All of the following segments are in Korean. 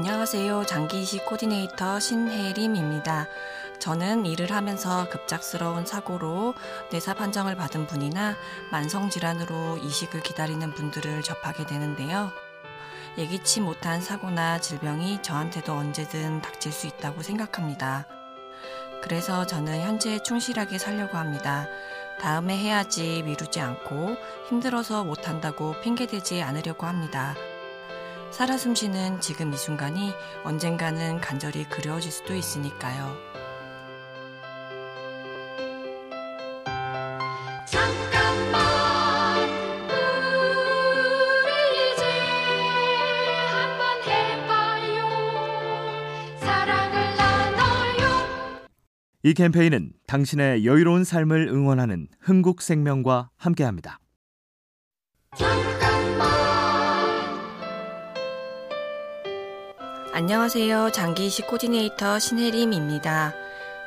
안녕하세요. 장기이식 코디네이터 신혜림입니다. 저는 일을 하면서 급작스러운 사고로 뇌사 판정을 받은 분이나 만성질환으로 이식을 기다리는 분들을 접하게 되는데요. 예기치 못한 사고나 질병이 저한테도 언제든 닥칠 수 있다고 생각합니다. 그래서 저는 현재에 충실하게 살려고 합니다. 다음에 해야지 미루지 않고 힘들어서 못한다고 핑계대지 않으려고 합니다. 살아 숨쉬는 지금 이 순간이 언젠가는 간절히 그리워질 수도 있으니까요. 잠깐만 우리 이제 한번 해봐요 사랑을 나눠요 이 캠페인은 당신의 여유로운 삶을 응원하는 흥국생명과 함께합니다. 잠깐 안녕하세요. 장기이식 코디네이터 신혜림입니다.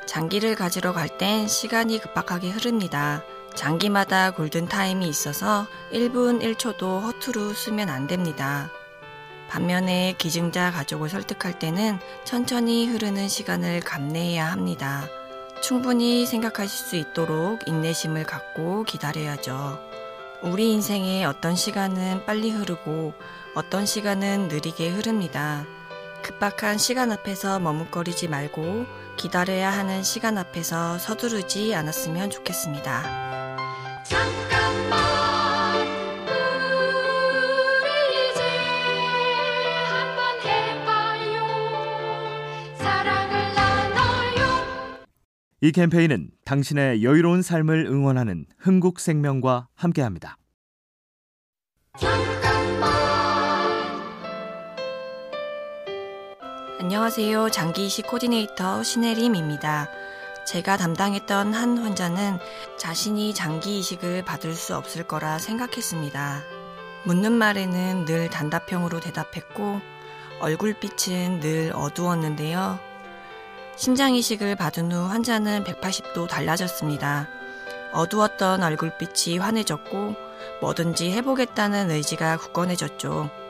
장기를 가지러 갈 땐 시간이 급박하게 흐릅니다. 장기마다 골든타임이 있어서 1분 1초도 허투루 쓰면 안 됩니다. 반면에 기증자 가족을 설득할 때는 천천히 흐르는 시간을 감내해야 합니다. 충분히 생각하실 수 있도록 인내심을 갖고 기다려야죠. 우리 인생의 어떤 시간은 빨리 흐르고 어떤 시간은 느리게 흐릅니다. 급박한 시간 앞에서 머뭇거리지 말고 기다려야 하는 시간 앞에서 서두르지 않았으면 좋겠습니다. 잠깐만 우리 이제 한번 해봐요 사랑을 나눠요 이 캠페인은 당신의 여유로운 삶을 응원하는 흥국생명과 함께합니다. 안녕하세요. 장기이식 코디네이터 신혜림입니다. 제가 담당했던 한 환자는 자신이 장기 이식을 받을 수 없을 거라 생각했습니다. 묻는 말에는 늘 단답형으로 대답했고 얼굴빛은 늘 어두웠는데요. 심장 이식을 받은 후 환자는 180도 달라졌습니다. 어두웠던 얼굴빛이 환해졌고 뭐든지 해보겠다는 의지가 굳건해졌죠.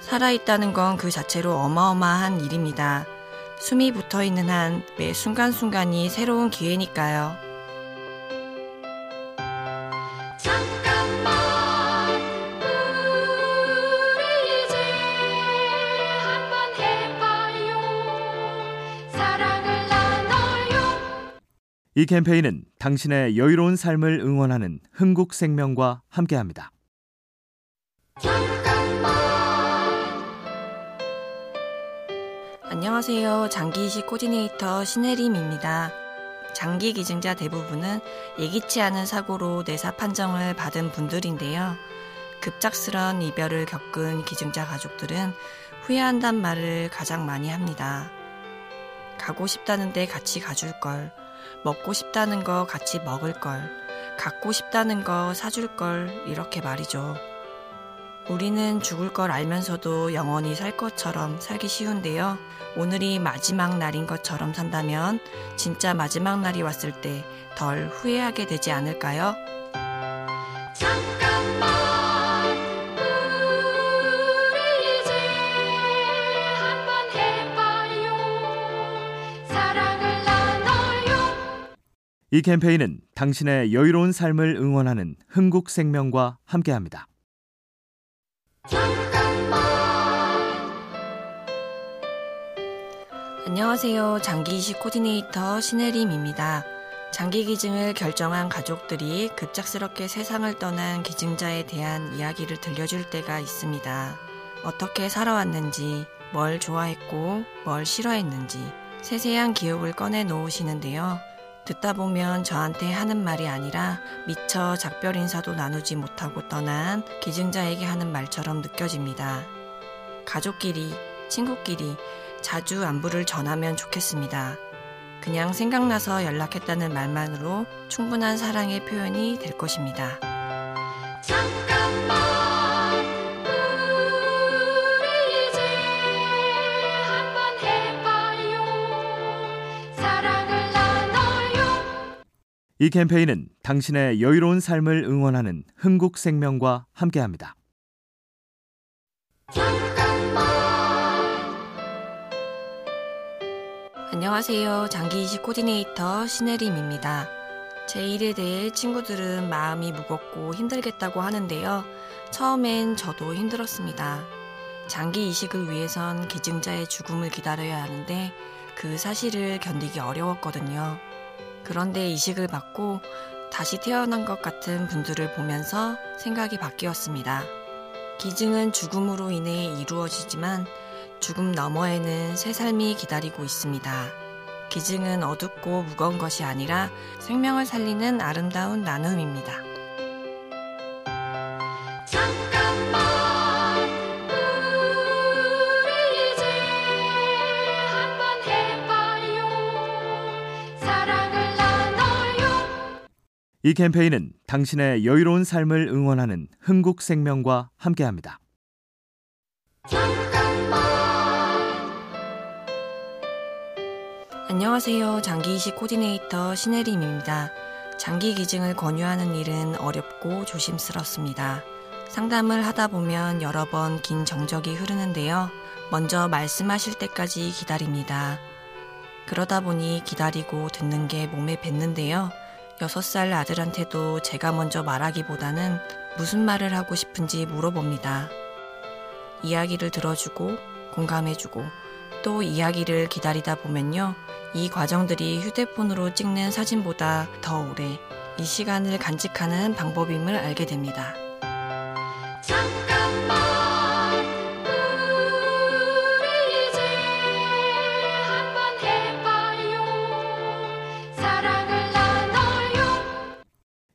살아있다는 건 그 자체로 어마어마한 일입니다. 숨이 붙어 있는 한 매 순간순간이 새로운 기회니까요. 잠깐만 우리 이제 한번 해봐요 사랑을 나눠요 이 캠페인은 당신의 여유로운 삶을 응원하는 흥국생명과 함께합니다. 잠 안녕하세요. 장기 이식 코디네이터 신혜림입니다. 장기 기증자 대부분은 예기치 않은 사고로 뇌사 판정을 받은 분들인데요. 급작스런 이별을 겪은 기증자 가족들은 후회한단 말을 가장 많이 합니다. 가고 싶다는데 같이 가줄 걸, 먹고 싶다는 거 같이 먹을 걸, 갖고 싶다는 거 사줄 걸, 이렇게 말이죠. 우리는 죽을 걸 알면서도 영원히 살 것처럼 살기 쉬운데요. 오늘이 마지막 날인 것처럼 산다면 진짜 마지막 날이 왔을 때 덜 후회하게 되지 않을까요? 잠깐만 우리 이제 한번 해봐요 사랑을 나눠요 이 캠페인은 당신의 여유로운 삶을 응원하는 흥국생명과 함께합니다. 안녕하세요. 장기이식 코디네이터 신혜림입니다. 장기 기증을 결정한 가족들이 급작스럽게 세상을 떠난 기증자에 대한 이야기를 들려줄 때가 있습니다. 어떻게 살아왔는지, 뭘 좋아했고, 뭘 싫어했는지, 세세한 기억을 꺼내 놓으시는데요. 듣다 보면 저한테 하는 말이 아니라 미처 작별 인사도 나누지 못하고 떠난 기증자에게 하는 말처럼 느껴집니다. 가족끼리, 친구끼리 자주 안부를 전하면 좋겠습니다. 그냥 생각나서 연락했다는 말만으로 충분한 사랑의 표현이 될 것입니다. 잠깐만 이 캠페인은 당신의 여유로운 삶을 응원하는 흥국생명과 함께합니다. 안녕하세요. 장기 이식 코디네이터 신혜림입니다. 제 일에 대해 친구들은 마음이 무겁고 힘들겠다고 하는데요. 처음엔 저도 힘들었습니다. 장기 이식을 위해선 기증자의 죽음을 기다려야 하는데 그 사실을 견디기 어려웠거든요. 그런데 이식을 받고 다시 태어난 것 같은 분들을 보면서 생각이 바뀌었습니다. 기증은 죽음으로 인해 이루어지지만 죽음 너머에는 새 삶이 기다리고 있습니다. 기증은 어둡고 무거운 것이 아니라 생명을 살리는 아름다운 나눔입니다. 이 캠페인은 당신의 여유로운 삶을 응원하는 흥국생명과 함께합니다. 안녕하세요. 장기 이식 코디네이터 신혜림입니다. 장기 기증을 권유하는 일은 어렵고 조심스럽습니다. 상담을 하다 보면 여러 번 긴 정적이 흐르는데요. 먼저 말씀하실 때까지 기다립니다. 그러다 보니 기다리고 듣는 게 몸에 뱉는데요. 6살 아들한테도 제가 먼저 말하기보다는 무슨 말을 하고 싶은지 물어봅니다. 이야기를 들어주고 공감해주고 또 이야기를 기다리다 보면요. 이 과정들이 휴대폰으로 찍는 사진보다 더 오래 이 시간을 간직하는 방법임을 알게 됩니다.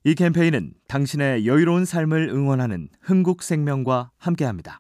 이 캠페인은 당신의 여유로운 삶을 응원하는 흥국생명과 함께합니다.